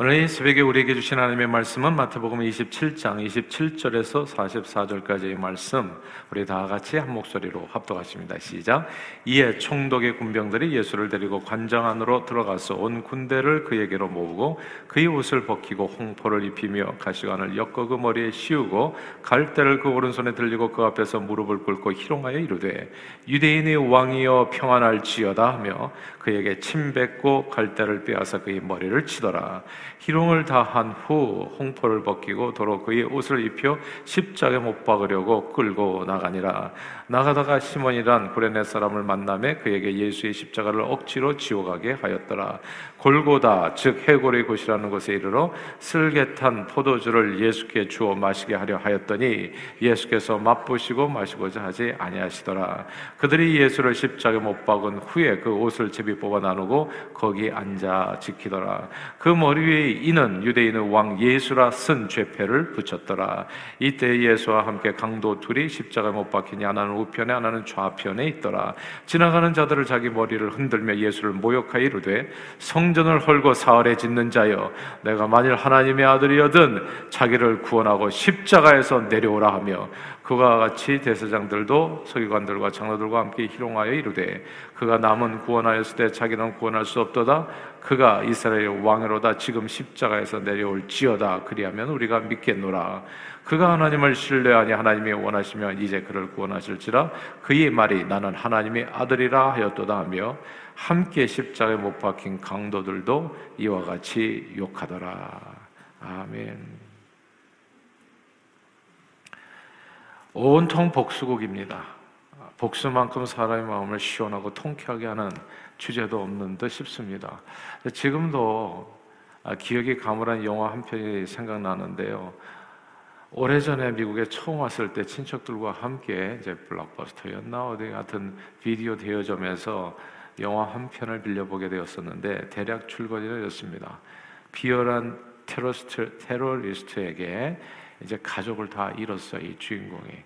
오늘 이 새벽에 우리에게 주신 하나님의 말씀은 마태복음 27장 27절에서 44절까지의 말씀 우리 다 같이 한 목소리로 합독하십니다. 시작. 이에 총독의 군병들이 예수를 데리고 관장 안으로 들어가서 온 군대를 그에게로 모으고 그의 옷을 벗기고 홍포를 입히며 가시관을 엮어 그 머리에 씌우고 갈대를 그 오른손에 들리고 그 앞에서 무릎을 꿇고 희롱하여 이르되 유대인의 왕이여 평안할지어다 하며 그에게 침 뱉고 갈대를 빼앗아 그의 머리를 치더라. 희롱을 다한 후 홍포를 벗기고 도로 그의 옷을 입혀 십자가에 못 박으려고 끌고 나가니라. 나가다가 시몬이란 구레네 사람을 만남에 그에게 예수의 십자가를 억지로 지워가게 하였더라. 골고다 즉 해골의 곳이라는 곳에 이르러 슬개탄 포도주를 예수께 주어 마시게 하려 하였더니 예수께서 맛보시고 마시고자 하지 아니하시더라. 그들이 예수를 십자가에 못 박은 후에 그 옷을 제비 뽑아 나누고 거기 앉아 지키더라. 그 머리 위에 이는 유대인의 왕 예수라 쓴 죄패를 붙였더라. 이때 예수와 함께 강도 둘이 십자가에 못 박히니 하나는 우편에 하나는 좌편에 있더라. 지나가는 자들을 자기 머리를 흔들며 예수를 모욕하여 이르되 성 전을 헐고 사흘에 짓는 자여 내가 만일 하나님의 아들이여든 자기를 구원하고 십자가에서 내려오라 하며 그와 같이 대세장들도 서기관들과 장로들과 함께 희롱하여 이르되 그가 남은 구원하였을 때 자기는 구원할 수 없도다. 그가 이스라엘 왕으로다. 지금 십자가에서 내려올지어다. 그리하면 우리가 믿겠노라. 그가 하나님을 신뢰하니 하나님이 원하시면 이제 그를 구원하실지라. 그의 말이 나는 하나님의 아들이라 하였도다 하며 함께 십자가에 못 박힌 강도들도 이와 같이 욕하더라 아멘. 온통 복수곡입니다. 복수만큼 사람의 마음을 시원하고 통쾌하게 하는 주제도 없는 듯 싶습니다. 지금도 기억이 가물한 영화 한 편이 생각나는데요. 오래전에 미국에 처음 왔을 때 친척들과 함께 이제 블록버스터였나 어디 같은 비디오 대여점에서 영화 한 편을 빌려보게 되었었는데 대략 출거지는 이렇습니다. 비열한 테러리스트, 테러리스트에게 이제 가족을 다 잃었어요. 이 주인공이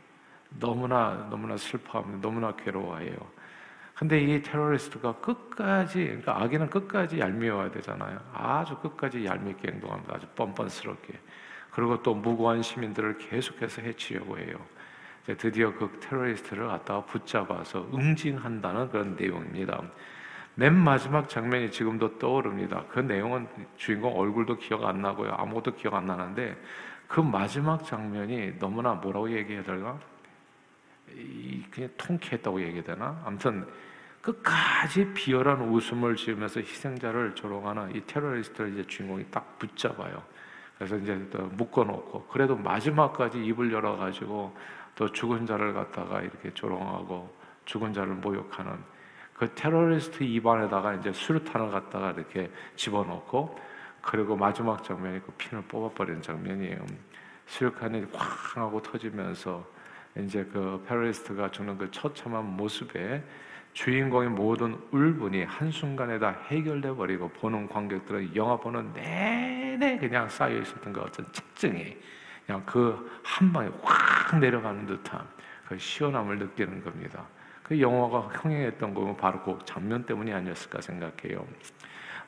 너무나 너무나 슬퍼하면 너무나 괴로워해요. 근데 이 테러리스트가 끝까지 그러니까 악인은 끝까지 얄미워야 되잖아요. 아주 끝까지 얄밉게 행동합니다. 아주 뻔뻔스럽게. 그리고 또 무고한 시민들을 계속해서 해치려고 해요. 드디어 그 테러리스트를 갖다가 붙잡아서 응징한다는 그런 내용입니다. 맨 마지막 장면이 지금도 떠오릅니다. 그 내용은 주인공 얼굴도 기억 안 나고요. 아무것도 기억 안 나는데 그 마지막 장면이 너무나 뭐라고 얘기해야 될까? 그냥 통쾌했다고 얘기해야 되나? 아무튼 끝까지 비열한 웃음을 지으면서 희생자를 조롱하는 이 테러리스트를 이제 주인공이 딱 붙잡아요. 그래서 이제 또 묶어놓고 그래도 마지막까지 입을 열어가지고 또 죽은 자를 갖다가 이렇게 조롱하고 죽은 자를 모욕하는 그 테러리스트 입안에다가 이제 수류탄을 갖다가 이렇게 집어넣고 그리고 마지막 장면이 그 핀을 뽑아버리는 장면이에요. 수류탄이 쾅 하고 터지면서 이제 그 페러리스트가 죽는 그 처참한 모습에 주인공의 모든 울분이 한순간에 다 해결돼 버리고 보는 관객들은 영화 보는 내내 그냥 쌓여 있었던 그 어떤 측증이 그냥 그 한 방에 확 내려가는 듯한 그 시원함을 느끼는 겁니다. 그 영화가 흥행했던 거 바로 그 장면 때문이 아니었을까 생각해요.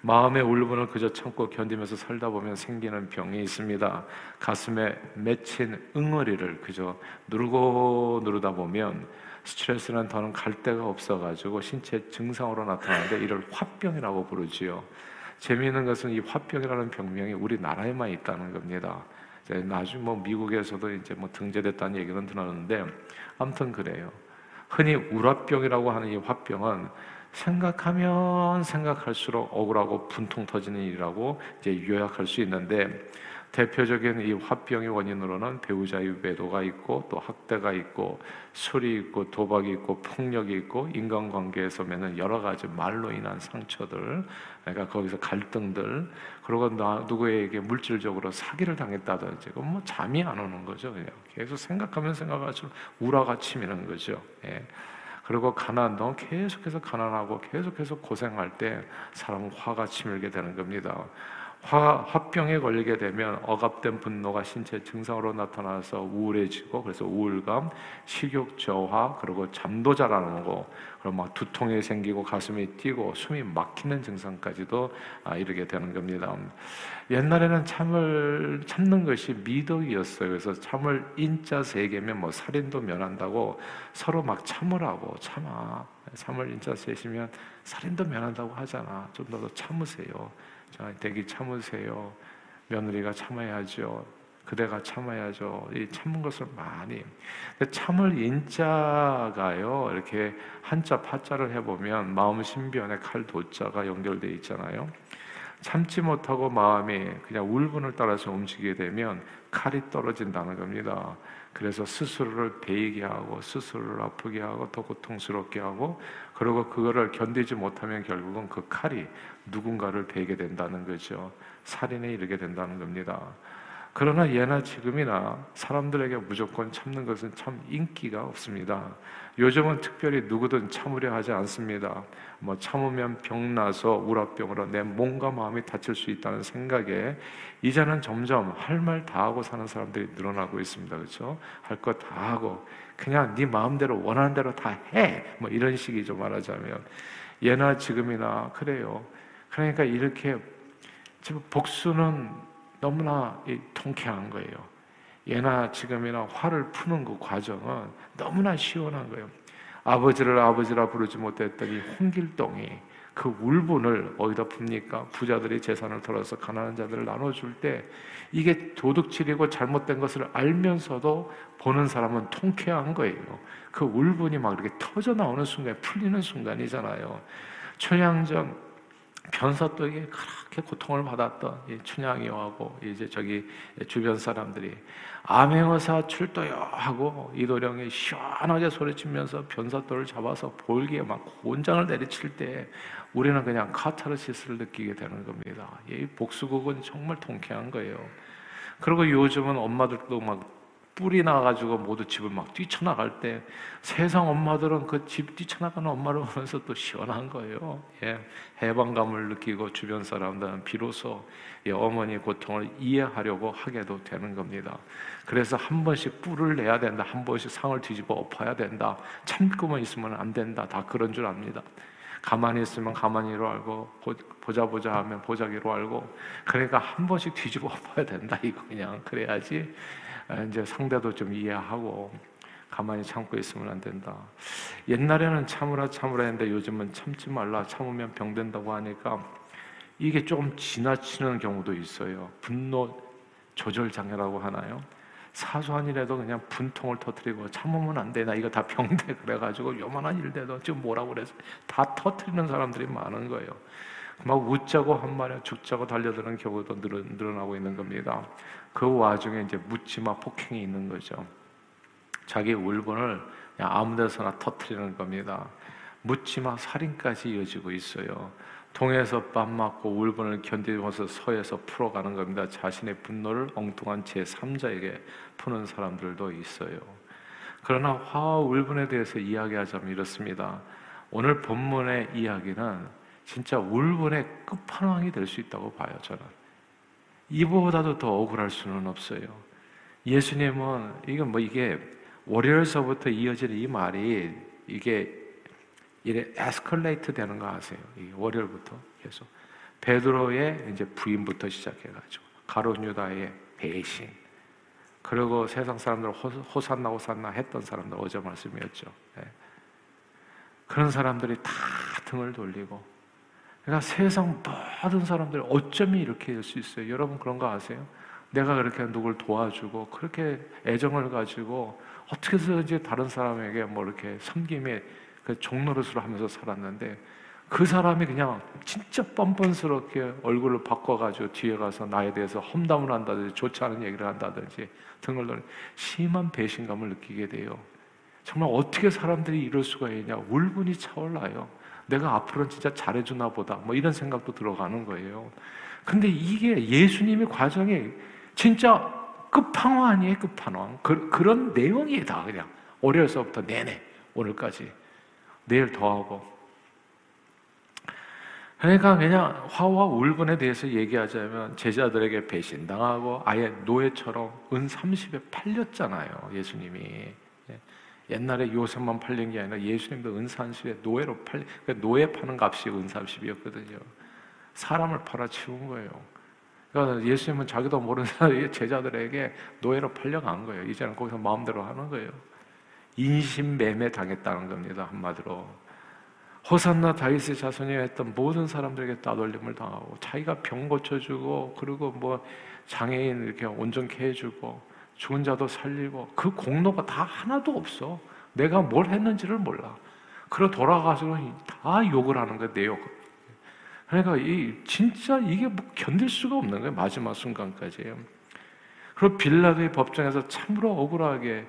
마음의 울분을 그저 참고 견디면서 살다 보면 생기는 병이 있습니다. 가슴에 맺힌 응어리를 그저 누르고 누르다 보면 스트레스는 더는 갈 데가 없어가지고 신체 증상으로 나타나는데 이를 화병이라고 부르지요. 재미있는 것은 이 화병이라는 병명이 우리나라에만 있다는 겁니다. 나중 뭐 미국에서도 이제 뭐 등재됐다는 얘기는 들었는데 아무튼 그래요. 흔히 우라병이라고 하는 이 화병은 생각하면 생각할수록 억울하고 분통 터지는 일이라고 이제 요약할 수 있는데 대표적인 이 화병의 원인으로는 배우자의 외도가 있고 또 학대가 있고 술이 있고 도박이 있고 폭력이 있고 인간관계에서 맺는 여러 가지 말로 인한 상처들 그러니까 거기서 갈등들 그리고 나 누구에게 물질적으로 사기를 당했다든지 뭐 잠이 안 오는 거죠 그냥 계속 생각하면 생각할수록 우라가 치미는 거죠 예. 그리고 가난, 너 계속해서 가난하고 계속해서 고생할 때 사람은 화가 치밀게 되는 겁니다. 화, 화병에 걸리게 되면 억압된 분노가 신체 증상으로 나타나서 우울해지고 그래서 우울감, 식욕 저하, 그리고 잠도 잘 안 오고 그리고 막 두통이 생기고 가슴이 뛰고 숨이 막히는 증상까지도 아, 이르게 되는 겁니다. 옛날에는 참을 참는 것이 미덕이었어요. 그래서 참을 인자 세 개면 뭐 살인도 면한다고 서로 막 참으라고 참아. 참을 인자 세시면 살인도 면한다고 하잖아. 좀 더 참으세요. 자, 대기 참으세요. 며느리가 참아야죠. 그대가 참아야죠. 이 참는 것을 많이. 참을 인자가요. 이렇게 한자 파자를 해보면 마음 신변에 칼 도자가 연결돼 있잖아요. 참지 못하고 마음이 그냥 울분을 따라서 움직이게 되면 칼이 떨어진다는 겁니다. 그래서 스스로를 베이게 하고 스스로를 아프게 하고 더 고통스럽게 하고 그리고 그거를 견디지 못하면 결국은 그 칼이 누군가를 베게 된다는 거죠. 살인에 이르게 된다는 겁니다. 그러나 예나 지금이나 사람들에게 무조건 참는 것은 참 인기가 없습니다. 요즘은 특별히 누구든 참으려 하지 않습니다. 뭐 참으면 병 나서 우라병으로 내 몸과 마음이 다칠 수 있다는 생각에 이제는 점점 할 말 다 하고 사는 사람들이 늘어나고 있습니다. 그렇죠? 할 것 다 하고 그냥 네 마음대로 원하는 대로 다 해. 뭐 이런 식이죠 말하자면 예나 지금이나 그래요. 그러니까 이렇게 지금 복수는 너무나 통쾌한 거예요. 예나 지금이나 화를 푸는 그 과정은 너무나 시원한 거예요. 아버지를 아버지라 부르지 못했더니 홍길동이 그 울분을 어디다 풉니까? 부자들이 재산을 털어서 가난한 자들을 나눠줄 때 이게 도둑질이고 잘못된 것을 알면서도 보는 사람은 통쾌한 거예요. 그 울분이 막 이렇게 터져 나오는 순간, 풀리는 순간이잖아요. 춘향전 변사또에게 그렇게 고통을 받았던 춘향이 하고 이제 저기 주변 사람들이 암행어사 출도요 하고 이도령이 시원하게 소리치면서 변사또를 잡아서 볼기에 막 곤장을 내리칠 때 우리는 그냥 카타르시스를 느끼게 되는 겁니다. 이 복수극은 정말 통쾌한 거예요. 그리고 요즘은 엄마들도 막 뿔이 나가지고 모두 집을 막 뛰쳐나갈 때 세상 엄마들은 그 집 뛰쳐나가는 엄마를 보면서 또 시원한 거예요. 예, 해방감을 느끼고 주변 사람들은 비로소 예, 어머니의 고통을 이해하려고 하게도 되는 겁니다. 그래서 한 번씩 뿔을 내야 된다. 한 번씩 상을 뒤집어 엎어야 된다. 참고만 있으면 안 된다. 다 그런 줄 압니다. 가만히 있으면 가만히로 알고 보자 보자 하면 보자기로 알고 그러니까 한 번씩 뒤집어 엎어야 된다. 이거 그냥 그래야지 아, 이제 상대도 좀 이해하고 가만히 참고 있으면 안 된다. 옛날에는 참으라 참으라 했는데 요즘은 참지 말라 참으면 병된다고 하니까 이게 조금 지나치는 경우도 있어요. 분노 조절 장애라고 하나요? 사소한 일에도 그냥 분통을 터트리고 참으면 안 돼. 나 이거 다 병돼. 그래가지고 요만한 일돼도 지금 뭐라고 그래서 다 터트리는 사람들이 많은 거예요. 막 웃자고 한 말에 죽자고 달려드는 경우도 늘어나고 있는 겁니다. 그 와중에 이제 묻지마 폭행이 있는 거죠. 자기 울분을 아무 데서나 터트리는 겁니다. 묻지마 살인까지 이어지고 있어요. 동에서 밥 맞고 울분을 견디면서 서에서 풀어가는 겁니다. 자신의 분노를 엉뚱한 제3자에게 푸는 사람들도 있어요. 그러나 화와 울분에 대해서 이야기하자면 이렇습니다. 오늘 본문의 이야기는 진짜 울분의 끝판왕이 될 수 있다고 봐요, 저는. 이보다도 더 억울할 수는 없어요. 예수님은 이건 뭐 이게 월요일서부터 이어지는 이 말이 이게 이래 에스컬레이트 되는 거 아세요? 이 월요일부터 계속 베드로의 이제 부인부터 시작해가지고 가론 유다의 배신 그리고 세상 사람들 호산나 호산나 했던 사람들 어제 말씀이었죠. 네. 그런 사람들이 다 등을 돌리고 그러니까 세상 모든 사람들 어쩌면 이렇게 될 수 있어요. 여러분 그런 거 아세요? 내가 그렇게 누굴 도와주고 그렇게 애정을 가지고 어떻게 해서든지 다른 사람에게 뭐 이렇게 섬김의 그 종노릇으로 하면서 살았는데 그 사람이 그냥 진짜 뻔뻔스럽게 얼굴을 바꿔가지고 뒤에 가서 나에 대해서 험담을 한다든지 좋지 않은 얘기를 한다든지 등을 넣는 심한 배신감을 느끼게 돼요. 정말 어떻게 사람들이 이럴 수가 있냐 울분이 차올라요. 내가 앞으로는 진짜 잘해주나 보다. 뭐 이런 생각도 들어가는 거예요. 근데 이게 예수님의 과정이 진짜 끝판왕 아니에요, 끝판왕. 그, 그런 내용이다, 그냥. 월요일서부터 내내, 오늘까지. 내일 더 하고. 그러니까 그냥 화와 울분에 대해서 얘기하자면 제자들에게 배신당하고 아예 노예처럼 은 30에 팔렸잖아요. 예수님이. 예. 옛날에 요셉만 팔린 게 아니라 예수님도 은 30에 노예로 팔 그러니까 노예 파는 값이 은 30이었거든요. 사람을 팔아 치운 거예요. 그러니까 예수님은 자기도 모르는 제자들에게 노예로 팔려간 거예요. 이제는 거기서 마음대로 하는 거예요. 인신매매 당했다는 겁니다. 한마디로. 호산나 다윗의 자손이 했던 모든 사람들에게 따돌림을 당하고 자기가 병 고쳐주고 그리고 뭐 장애인 이렇게 온전케 해주고 죽은 자도 살리고 그 공로가 다 하나도 없어. 내가 뭘 했는지를 몰라. 그러 돌아가서 다 욕을 하는 거야, 내 욕. 그러니까 이 진짜 이게 뭐 견딜 수가 없는 거예요. 마지막 순간까지. 그리고 빌라도의 법정에서 참으로 억울하게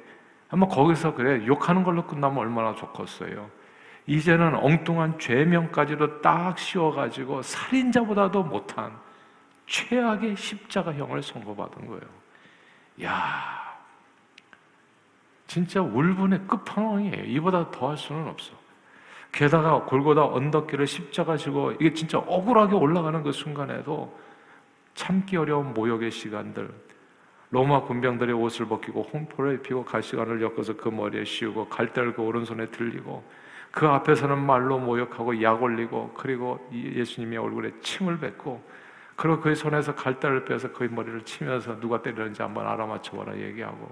아마 거기서 그래 욕하는 걸로 끝나면 얼마나 좋겠어요. 이제는 엉뚱한 죄명까지도 딱 씌워가지고 살인자보다도 못한 최악의 십자가형을 선고받은 거예요. 야, 진짜 울분의 끝판왕이에요. 이보다 더할 수는 없어. 게다가 골고다 언덕길을 십자가 지고 이게 진짜 억울하게 올라가는 그 순간에도 참기 어려운 모욕의 시간들, 로마 군병들의 옷을 벗기고 홍포를 입히고 갈시관을 엮어서 그 머리에 씌우고 갈대를 그 오른손에 들리고 그 앞에서는 말로 모욕하고 약 올리고 그리고 예수님의 얼굴에 침을 뱉고 그리고 그의 손에서 갈대를 빼서 그의 머리를 치면서 누가 때리는지 한번 알아맞혀봐라 얘기하고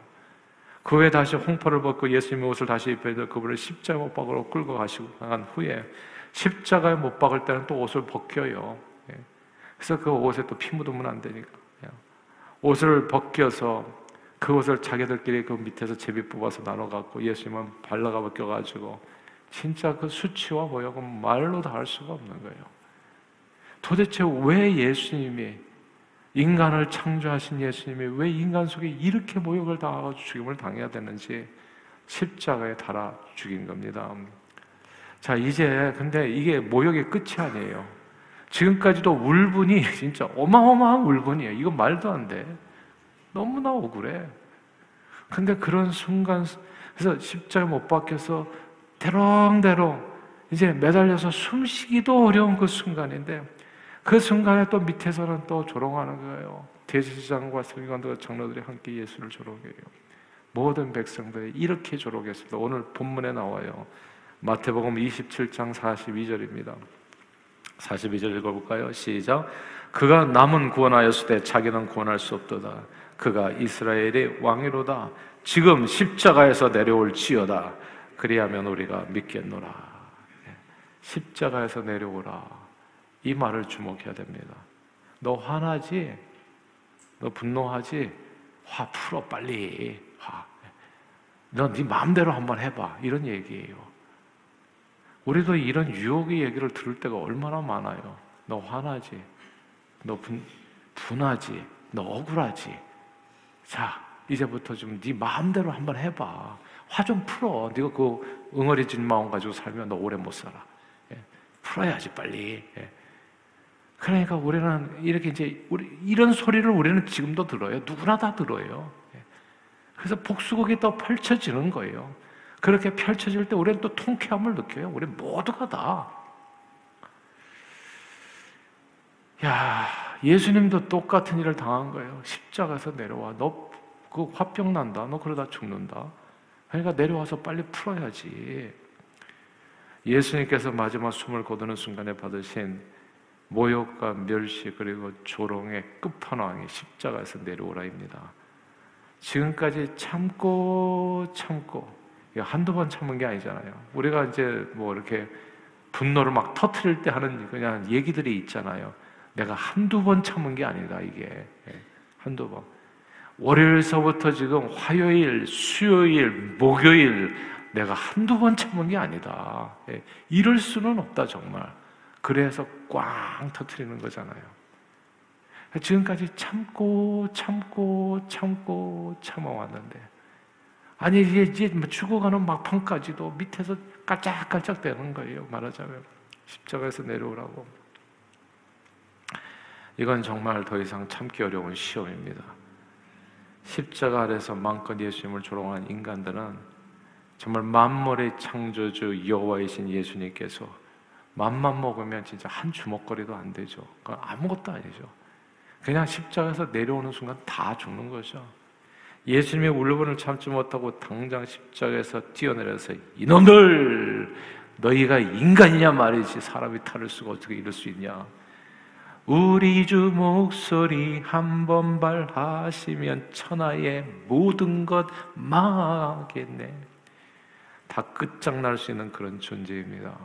그 후에 다시 홍포를 벗고 예수님의 옷을 다시 입혀서 그분을 십자가 못 박으러 끌고 가시고 한 후에 십자가에 못 박을 때는 또 옷을 벗겨요. 예. 그래서 그 옷에 또 피 묻으면 안 되니까 옷을 벗겨서 그 옷을 자기들끼리 그 밑에서 제비 뽑아서 나눠 갖고 예수님은 발라가 벗겨 가지고 진짜 그 수치와 모욕은 말로 다 할 수가 없는 거예요. 도대체 왜 예수님이 인간을 창조하신 예수님이 왜 인간 속에 이렇게 모욕을 당하고 죽임을 당해야 되는지 십자가에 달아 죽인 겁니다. 자, 이제 근데 이게 모욕의 끝이 아니에요. 지금까지도 울분이 진짜 어마어마한 울분이에요. 이거 말도 안 돼. 너무나 억울해. 근데 그런 순간, 그래서 십자가 못 박혀서 대롱대롱 이제 매달려서 숨 쉬기도 어려운 그 순간인데 그 순간에 또 밑에서는 또 조롱하는 거예요. 대제사장과 서기관들과 장로들이 함께 예수를 조롱해요. 모든 백성들이 이렇게 조롱했습니다. 오늘 본문에 나와요. 마태복음 27장 42절입니다. 42절 읽어볼까요? 시작. 그가 남은 구원하였을 자기는 구원할 수 없도다. 그가 이스라엘의 왕이로다. 지금 십자가에서 내려올 지어다. 그리하면 우리가 믿겠노라. 예. 십자가에서 내려오라. 이 말을 주목해야 됩니다. 너 화나지? 너 분노하지? 화 풀어 빨리. 화. 너네 마음대로 한번 해봐. 이런 얘기예요. 우리도 이런 유혹의 얘기를 들을 때가 얼마나 많아요. 너 화나지? 너 분, 분하지? 너 억울하지? 자, 이제부터 좀 네 마음대로 한번 해봐. 화 좀 풀어. 네가 그 응어리진 마음 가지고 살면 너 오래 못 살아. 예. 풀어야지 빨리. 예. 그러니까 우리는 이렇게 이제 우리 이런 소리를 우리는 지금도 들어요. 누구나 다 들어요. 예. 그래서 복수극이 또 펼쳐지는 거예요. 그렇게 펼쳐질 때 우리는 또 통쾌함을 느껴요. 우리 모두가 다. 야, 예수님도 똑같은 일을 당한 거예요. 십자가에서 내려와. 너 그 화병 난다. 너 그러다 죽는다. 그러니까 내려와서 빨리 풀어야지. 예수님께서 마지막 숨을 거두는 순간에 받으신 모욕과 멸시 그리고 조롱의 끝판왕이 십자가에서 내려오라입니다. 지금까지 참고 참고 한두 번 참은 게 아니잖아요. 우리가 이제 뭐 이렇게 분노를 막 터트릴 때 하는 그냥 얘기들이 있잖아요. 내가 한두 번 참은 게 아니다 이게 예, 한두 번. 월요일서부터 지금 화요일, 수요일, 목요일 내가 한두 번 참은 게 아니다. 예, 이럴 수는 없다 정말. 그래서 꽝 터트리는 거잖아요. 지금까지 참고 참고 참고 참아왔는데 아니 이제 뭐 죽어가는 막판까지도 밑에서 깔짝깔짝 되는 거예요. 말하자면 십자가에서 내려오라고. 이건 정말 더 이상 참기 어려운 시험입니다. 십자가 아래서 마음껏 예수님을 조롱한 인간들은 정말 만물의 창조주 여호와이신 예수님께서 맘만 먹으면 진짜 한 주먹거리도 안 되죠. 아무것도 아니죠. 그냥 십자가에서 내려오는 순간 다 죽는 거죠. 예수님의 울분을 참지 못하고 당장 십자가에서 뛰어내려서 이놈들 너희가 인간이냐 말이지 사람이 탈을 수가 어떻게 이럴 수 있냐 우리 주 목소리 한 번 발하시면 천하의 모든 것 망하겠네 다 끝장날 수 있는 그런 존재입니다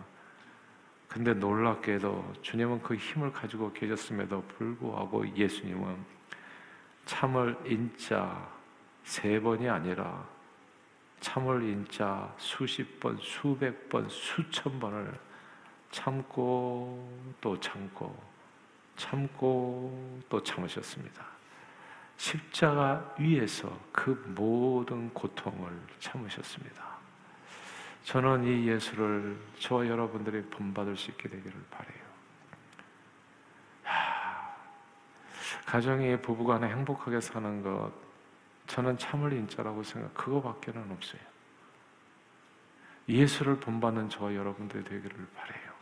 근데 놀랍게도 주님은 그 힘을 가지고 계셨음에도 불구하고 예수님은 참을 인자 세 번이 아니라 참을 인자 수십 번, 수백 번, 수천 번을 참고 또 참고 참고 또 참으셨습니다. 십자가 위에서 그 모든 고통을 참으셨습니다. 저는 이 예수를 저와 여러분들이 본받을 수 있게 되기를 바래요. 가정이 부부간에 행복하게 사는 것 저는 참을 인자라고 생각, 그거밖에는 없어요. 예수를 본받는 저와 여러분들이 되기를 바래요.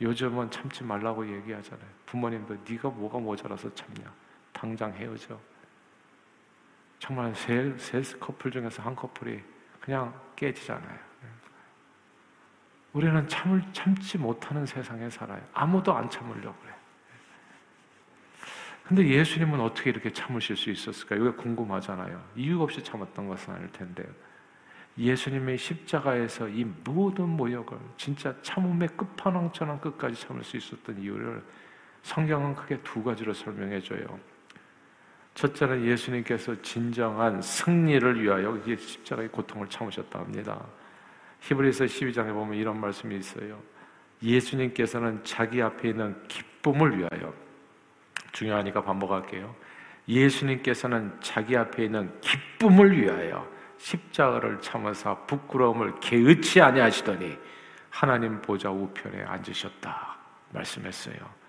요즘은 참지 말라고 얘기하잖아요. 부모님도 네가 뭐가 모자라서 참냐? 당장 헤어져. 정말 세, 세 커플 중에서 한 커플이 그냥 깨지잖아요. 우리는 참을 참지 못하는 세상에 살아요. 아무도 안 참으려고 그래. 근데 예수님은 어떻게 이렇게 참으실 수 있었을까요? 이게 궁금하잖아요. 이유 없이 참았던 것은 아닐 텐데. 예수님의 십자가에서 이 모든 모욕을 진짜 참음의 끝판왕처럼 끝까지 참을 수 있었던 이유를 성경은 크게 두 가지로 설명해 줘요. 첫째는 예수님께서 진정한 승리를 위하여 이 십자가의 고통을 참으셨다 합니다. 히브리서 12장에 보면 이런 말씀이 있어요. 예수님께서는 자기 앞에 있는 기쁨을 위하여 중요하니까 반복할게요. 예수님께서는 자기 앞에 있는 기쁨을 위하여 십자가를 참으사 부끄러움을 개의치 아니하시더니 하나님 보좌 우편에 앉으셨다 말씀했어요.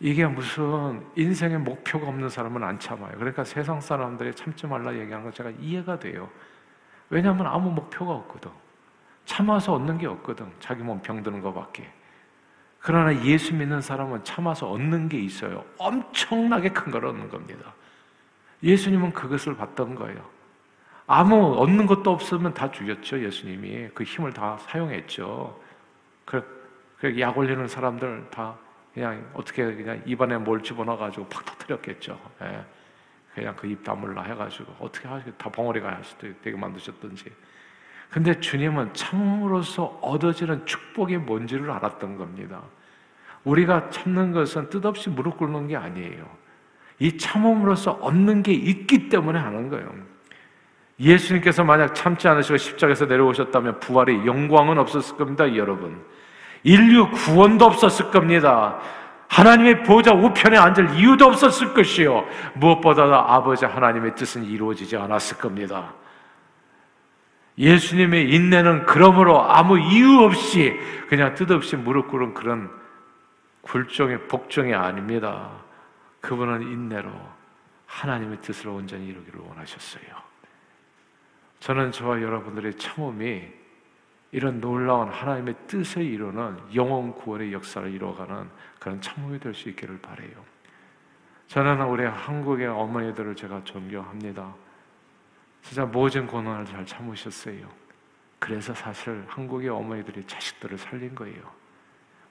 이게 무슨 인생의 목표가 없는 사람은 안 참아요. 그러니까 세상 사람들이 참지 말라 얘기하는 거 제가 이해가 돼요. 왜냐하면 아무 목표가 없거든. 참아서 얻는 게 없거든. 자기 몸 병드는 것밖에. 그러나 예수 믿는 사람은 참아서 얻는 게 있어요. 엄청나게 큰 걸 얻는 겁니다. 예수님은 그것을 봤던 거예요. 아무 얻는 것도 없으면 다 죽였죠, 예수님이. 그 힘을 다 사용했죠. 그, 약 올리는 사람들 다 그냥 어떻게 그냥 입안에 뭘 집어넣어가지고 팍 터뜨렸겠죠. 예. 그냥 그 입 다물라 해가지고 어떻게 하시 다 벙어리가 하시도 되게 만드셨던지. 근데 주님은 참으로서 얻어지는 축복이 뭔지를 알았던 겁니다. 우리가 참는 것은 뜻없이 무릎 꿇는 게 아니에요. 이 참음으로써 얻는 게 있기 때문에 하는 거예요. 예수님께서 만약 참지 않으시고 십자가에서 내려오셨다면 부활의 영광은 없었을 겁니다, 여러분. 인류 구원도 없었을 겁니다. 하나님의 보좌 우편에 앉을 이유도 없었을 것이요. 무엇보다도 아버지 하나님의 뜻은 이루어지지 않았을 겁니다. 예수님의 인내는 그러므로 아무 이유 없이 그냥 뜻없이 무릎 꿇은 그런 굴종의 복종이 아닙니다. 그분은 인내로 하나님의 뜻을 온전히 이루기를 원하셨어요. 저는 저와 여러분들의 참음이 이런 놀라운 하나님의 뜻을 이루는 영원 구원의 역사를 이루어가는 그런 참음이 될 수 있기를 바래요. 저는 우리 한국의 어머니들을 제가 존경합니다. 진짜 모든 고난을 잘 참으셨어요. 그래서 사실 한국의 어머니들이 자식들을 살린 거예요.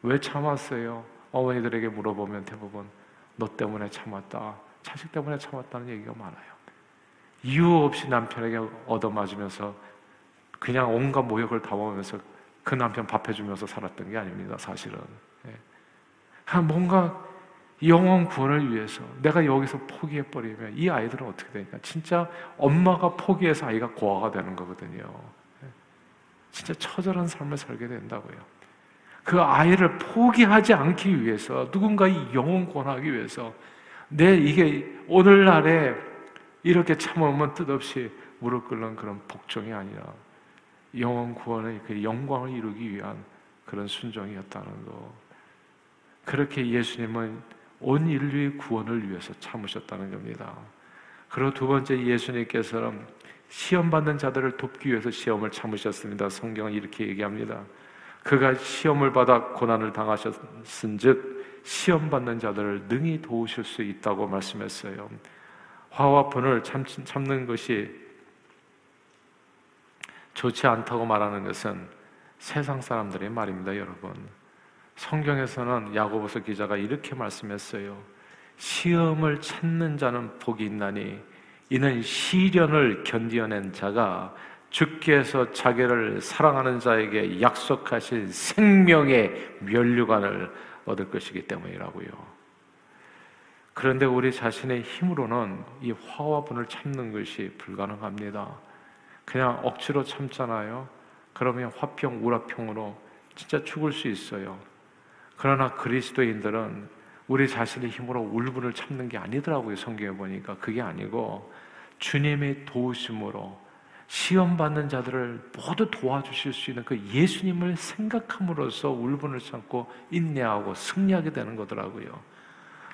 왜 참았어요? 어머니들에게 물어보면 대부분 너 때문에 참았다. 자식 때문에 참았다는 얘기가 많아요. 이유 없이 남편에게 얻어맞으면서 그냥 온갖 모욕을 당하면서 그 남편 밥 해주면서 살았던 게 아닙니다. 사실은. 예. 뭔가 영원 구원을 위해서 내가 여기서 포기해버리면 이 아이들은 어떻게 되니까 진짜 엄마가 포기해서 아이가 고아가 되는 거거든요. 예. 진짜 처절한 삶을 살게 된다고요. 그 아이를 포기하지 않기 위해서 누군가 이 영혼 구원하기 위해서 내 이게 오늘날에 이렇게 참으면 뜻없이 무릎 꿇는 그런 복종이 아니라 영혼 구원의 그 영광을 이루기 위한 그런 순종이었다는 거. 그렇게 예수님은 온 인류의 구원을 위해서 참으셨다는 겁니다. 그리고 두 번째 예수님께서는 시험 받는 자들을 돕기 위해서 시험을 참으셨습니다. 성경은 이렇게 얘기합니다. 그가 시험을 받아 고난을 당하셨은 즉 시험 받는 자들을 능히 도우실 수 있다고 말씀했어요. 화와 분을 참, 참는 것이 좋지 않다고 말하는 것은 세상 사람들의 말입니다, 여러분. 성경에서는 야고보서 기자가 이렇게 말씀했어요. 시험을 찾는 자는 복이 있나니 이는 시련을 견디어낸 자가 주께서 자기를 사랑하는 자에게 약속하신 생명의 면류관을 얻을 것이기 때문이라고요. 그런데 우리 자신의 힘으로는 이 화와 분을 참는 것이 불가능합니다. 그냥 억지로 참잖아요. 그러면 화평, 우라평으로 진짜 죽을 수 있어요. 그러나 그리스도인들은 우리 자신의 힘으로 울분을 참는 게 아니더라고요. 성경에 보니까 그게 아니고 주님의 도우심으로 시험 받는 자들을 모두 도와주실 수 있는 그 예수님을 생각함으로써 울분을 참고 인내하고 승리하게 되는 거더라고요.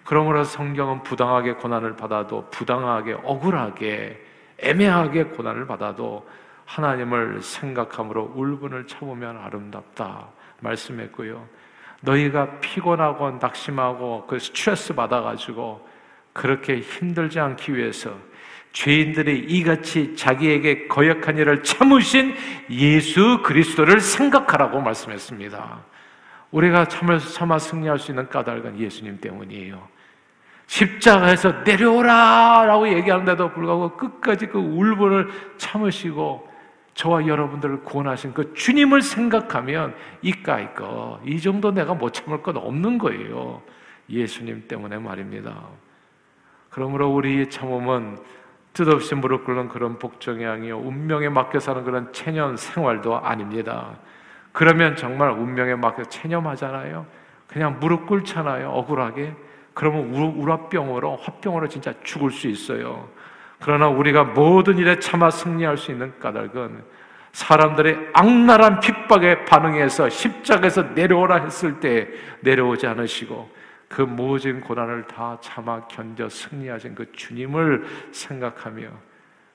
그러므로 성경은 부당하게 고난을 받아도 부당하게 억울하게 애매하게 고난을 받아도 하나님을 생각함으로 울분을 참으면 아름답다 말씀했고요. 너희가 피곤하고 낙심하고 그 스트레스 받아가지고 그렇게 힘들지 않기 위해서 죄인들이 이같이 자기에게 거역한 일을 참으신 예수 그리스도를 생각하라고 말씀했습니다. 우리가 참을 참아 승리할 수 있는 까닭은 예수님 때문이에요. 십자가에서 내려오라! 라고 얘기하는데도 불구하고 끝까지 그 울분을 참으시고 저와 여러분들을 구원하신 그 주님을 생각하면 이까이 거, 이 정도 내가 못 참을 건 없는 거예요. 예수님 때문에 말입니다. 그러므로 우리의 참음은 뜻없이 무릎 꿇는 그런 복종이 아니요 운명에 맡겨 사는 그런 체념 생활도 아닙니다. 그러면 정말 운명에 맡겨 체념하잖아요. 그냥 무릎 꿇잖아요. 억울하게. 그러면 우라병으로 화병으로 진짜 죽을 수 있어요. 그러나 우리가 모든 일에 참아 승리할 수 있는 까닭은 사람들의 악랄한 핍박에 반응해서 십자가에서 내려오라 했을 때 내려오지 않으시고 그 모든 고난을 다 참아 견뎌 승리하신 그 주님을 생각하며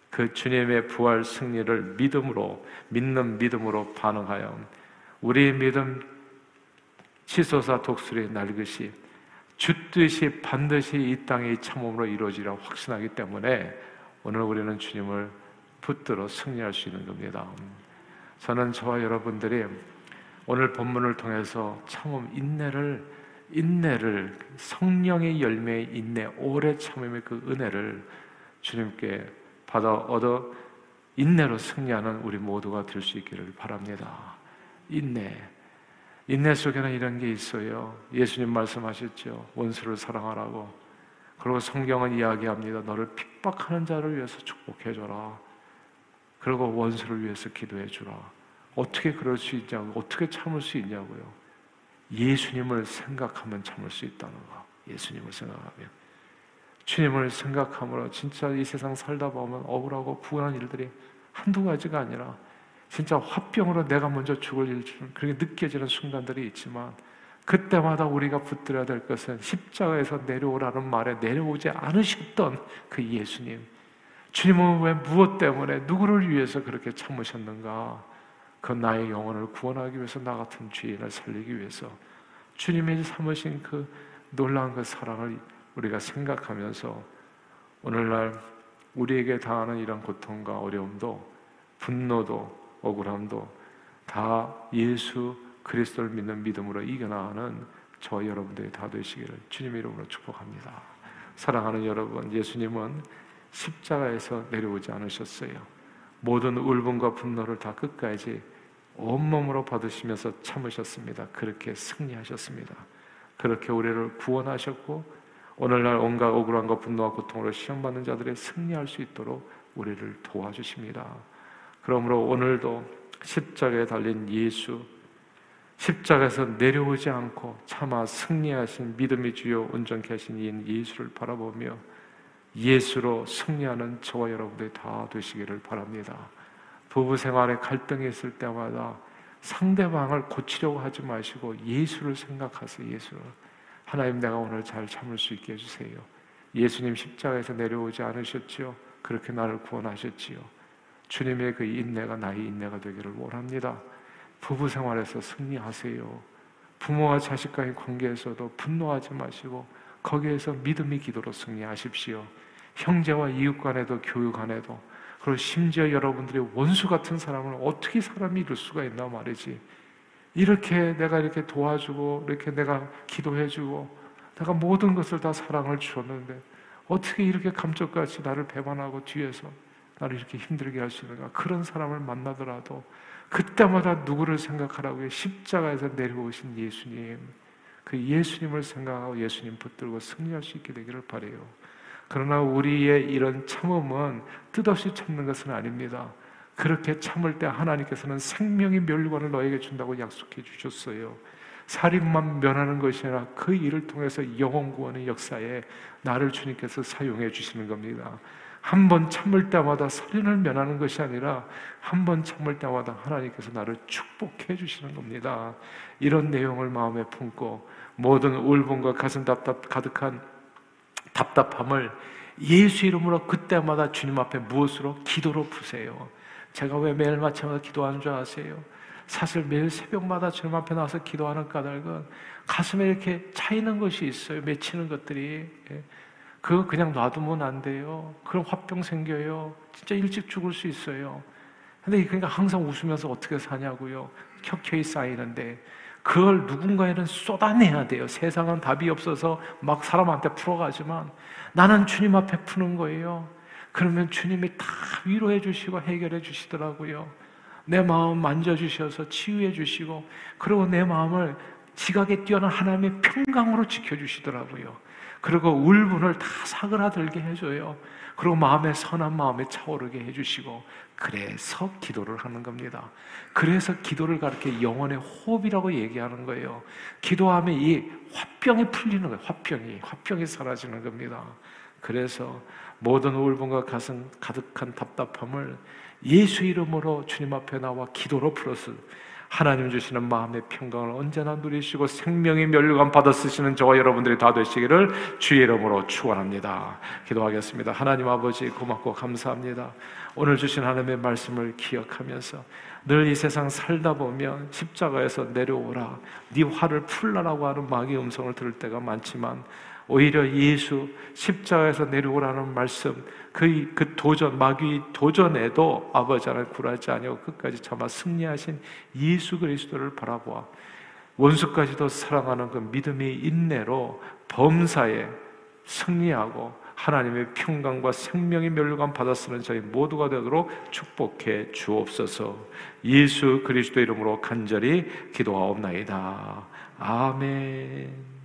그 주님의 부활 승리를 믿음으로 믿는 믿음으로 반응하여 우리 믿음 치솟아 독수리 날것이 주뜻이 반드시 이 땅의 참음으로 이루어지라 확신하기 때문에 오늘 우리는 주님을 붙들어 승리할 수 있는 겁니다. 저는 저와 여러분들이 오늘 본문을 통해서 참음 인내를 인내를 성령의 열매의 인내 오래 참음의 그 은혜를 주님께 받아 얻어 인내로 승리하는 우리 모두가 될 수 있기를 바랍니다. 인내 인내 속에는 이런 게 있어요. 예수님 말씀하셨죠. 원수를 사랑하라고. 그리고 성경은 이야기합니다. 너를 핍박하는 자를 위해서 축복해 줘라. 그리고 원수를 위해서 기도해 주라. 어떻게 그럴 수 있냐고, 어떻게 참을 수 있냐고요. 예수님을 생각하면 참을 수 있다는 거. 예수님을 생각하면. 주님을 생각함으로 진짜 이 세상 살다 보면 억울하고 부한 일들이 한두 가지가 아니라 진짜 화병으로 내가 먼저 죽을 일 그렇게 느껴지는 순간들이 있지만 그때마다 우리가 붙들어야 될 것은 십자가에서 내려오라는 말에 내려오지 않으셨던 그 예수님. 주님은 왜 무엇 때문에 누구를 위해서 그렇게 참으셨는가? 그 나의 영혼을 구원하기 위해서 나 같은 죄인을 살리기 위해서 주님이 삼으신 그 놀라운 그 사랑을 우리가 생각하면서 오늘날 우리에게 당하는 이런 고통과 어려움도 분노도 억울함도 다 예수 그리스도를 믿는 믿음으로 이겨나가는 저 여러분들이 다 되시기를 주님의 이름으로 축복합니다. 사랑하는 여러분, 예수님은 십자가에서 내려오지 않으셨어요. 모든 울분과 분노를 다 끝까지 온몸으로 받으시면서 참으셨습니다. 그렇게 승리하셨습니다. 그렇게 우리를 구원하셨고 오늘날 온갖 억울함과 분노와 고통으로 시험받는 자들의 승리할 수 있도록 우리를 도와주십니다. 그러므로 오늘도 십자가에 달린 예수, 십자가에서 내려오지 않고 차마 승리하신 믿음의 주요 온전케 하신 이 예수를 바라보며 예수로 승리하는 저와 여러분들이 다 되시기를 바랍니다. 부부 생활에 갈등이 있을 때마다 상대방을 고치려고 하지 마시고 예수를 생각하세요. 예수를. 하나님 내가 오늘 잘 참을 수 있게 해주세요. 예수님 십자가에서 내려오지 않으셨지요. 그렇게 나를 구원하셨지요. 주님의 그 인내가 나의 인내가 되기를 원합니다. 부부 생활에서 승리하세요. 부모와 자식과의 관계에서도 분노하지 마시고 거기에서 믿음의 기도로 승리하십시오. 형제와 이웃 간에도 교육 간에도 그리고 심지어 여러분들의 원수 같은 사람을 어떻게 사람이 이룰 수가 있나 말이지. 이렇게 내가 이렇게 도와주고 이렇게 내가 기도해주고 내가 모든 것을 다 사랑을 주었는데 어떻게 이렇게 감쪽같이 나를 배반하고 뒤에서 나를 이렇게 힘들게 있는가? 그런 사람을 만나더라도 그때마다 누구를 생각하라고요? 십자가에서 내려오신 예수님. 그 예수님을 생각하고 예수님 붙들고 승리할 수 있게 되기를 바래요. 그러나 우리의 이런 참음은 뜻없이 참는 것은 아닙니다. 그렇게 참을 때 하나님께서는 생명의 멸관을 너에게 준다고 약속해 주셨어요. 살인만 면하는 것이 아니라 그 일을 통해서 영혼 구원의 역사에 나를 주님께서 사용해 주시는 겁니다. 한 번 참을 때마다 살인을 면하는 것이 아니라 한 번 참을 때마다 하나님께서 나를 축복해 주시는 겁니다. 이런 내용을 마음에 품고 모든 울분과 가슴 답답 가득한 답답함을 예수 이름으로 그때마다 주님 앞에 무엇으로 기도로 푸세요. 제가 왜 매일 마침마다 기도하는 줄 아세요? 사실 매일 새벽마다 주님 앞에 나와서 기도하는 까닭은 가슴에 이렇게 차이는 것이 있어요. 맺히는 것들이. 예. 그거 그냥 놔두면 안 돼요. 그럼 화병 생겨요. 진짜 일찍 죽을 수 있어요. 근데 그러니까 항상 웃으면서 어떻게 사냐고요. 켜켜이 쌓이는데 그걸 누군가에는 쏟아내야 돼요. 세상은 답이 없어서 막 사람한테 풀어가지만 나는 주님 앞에 푸는 거예요. 그러면 주님이 다 위로해 주시고 해결해 주시더라고요. 내 마음 만져주셔서 치유해 주시고, 그리고 내 마음을 지각에 뛰어난 하나님의 평강으로 지켜주시더라고요. 그리고 울분을 다 사그라들게 해줘요. 그리고 마음에 선한 마음에 차오르게 해주시고, 그래서 기도를 하는 겁니다. 그래서 기도를 가르쳐 영혼의 호흡이라고 얘기하는 거예요. 기도하면 이 화병이 풀리는 거예요. 화병이. 화병이 사라지는 겁니다. 그래서 모든 울분과 가슴 가득한 답답함을 예수 이름으로 주님 앞에 나와 기도로 풀어서 하나님 주시는 마음의 평강을 언제나 누리시고 생명의 멸류관 받아 쓰시는 저와 여러분들이 다 되시기를 주의 이름으로 축원합니다. 기도하겠습니다. 하나님 아버지 고맙고 감사합니다. 오늘 주신 하나님의 말씀을 기억하면서 늘 이 세상 살다 보면 십자가에서 내려오라 네 화를 풀라라고 하는 마귀의 음성을 들을 때가 많지만 오히려 예수 십자가에서 내려오라는 말씀 그, 그 도전, 마귀 도전에도 아버지 하나 굴하지 아니고 끝까지 참아 승리하신 예수 그리스도를 바라보아 원수까지도 사랑하는 그 믿음의 인내로 범사에 승리하고 하나님의 평강과 생명의 멸류관 쓰는 저희 모두가 되도록 축복해 주옵소서. 예수 그리스도 이름으로 간절히 기도하옵나이다. 아멘.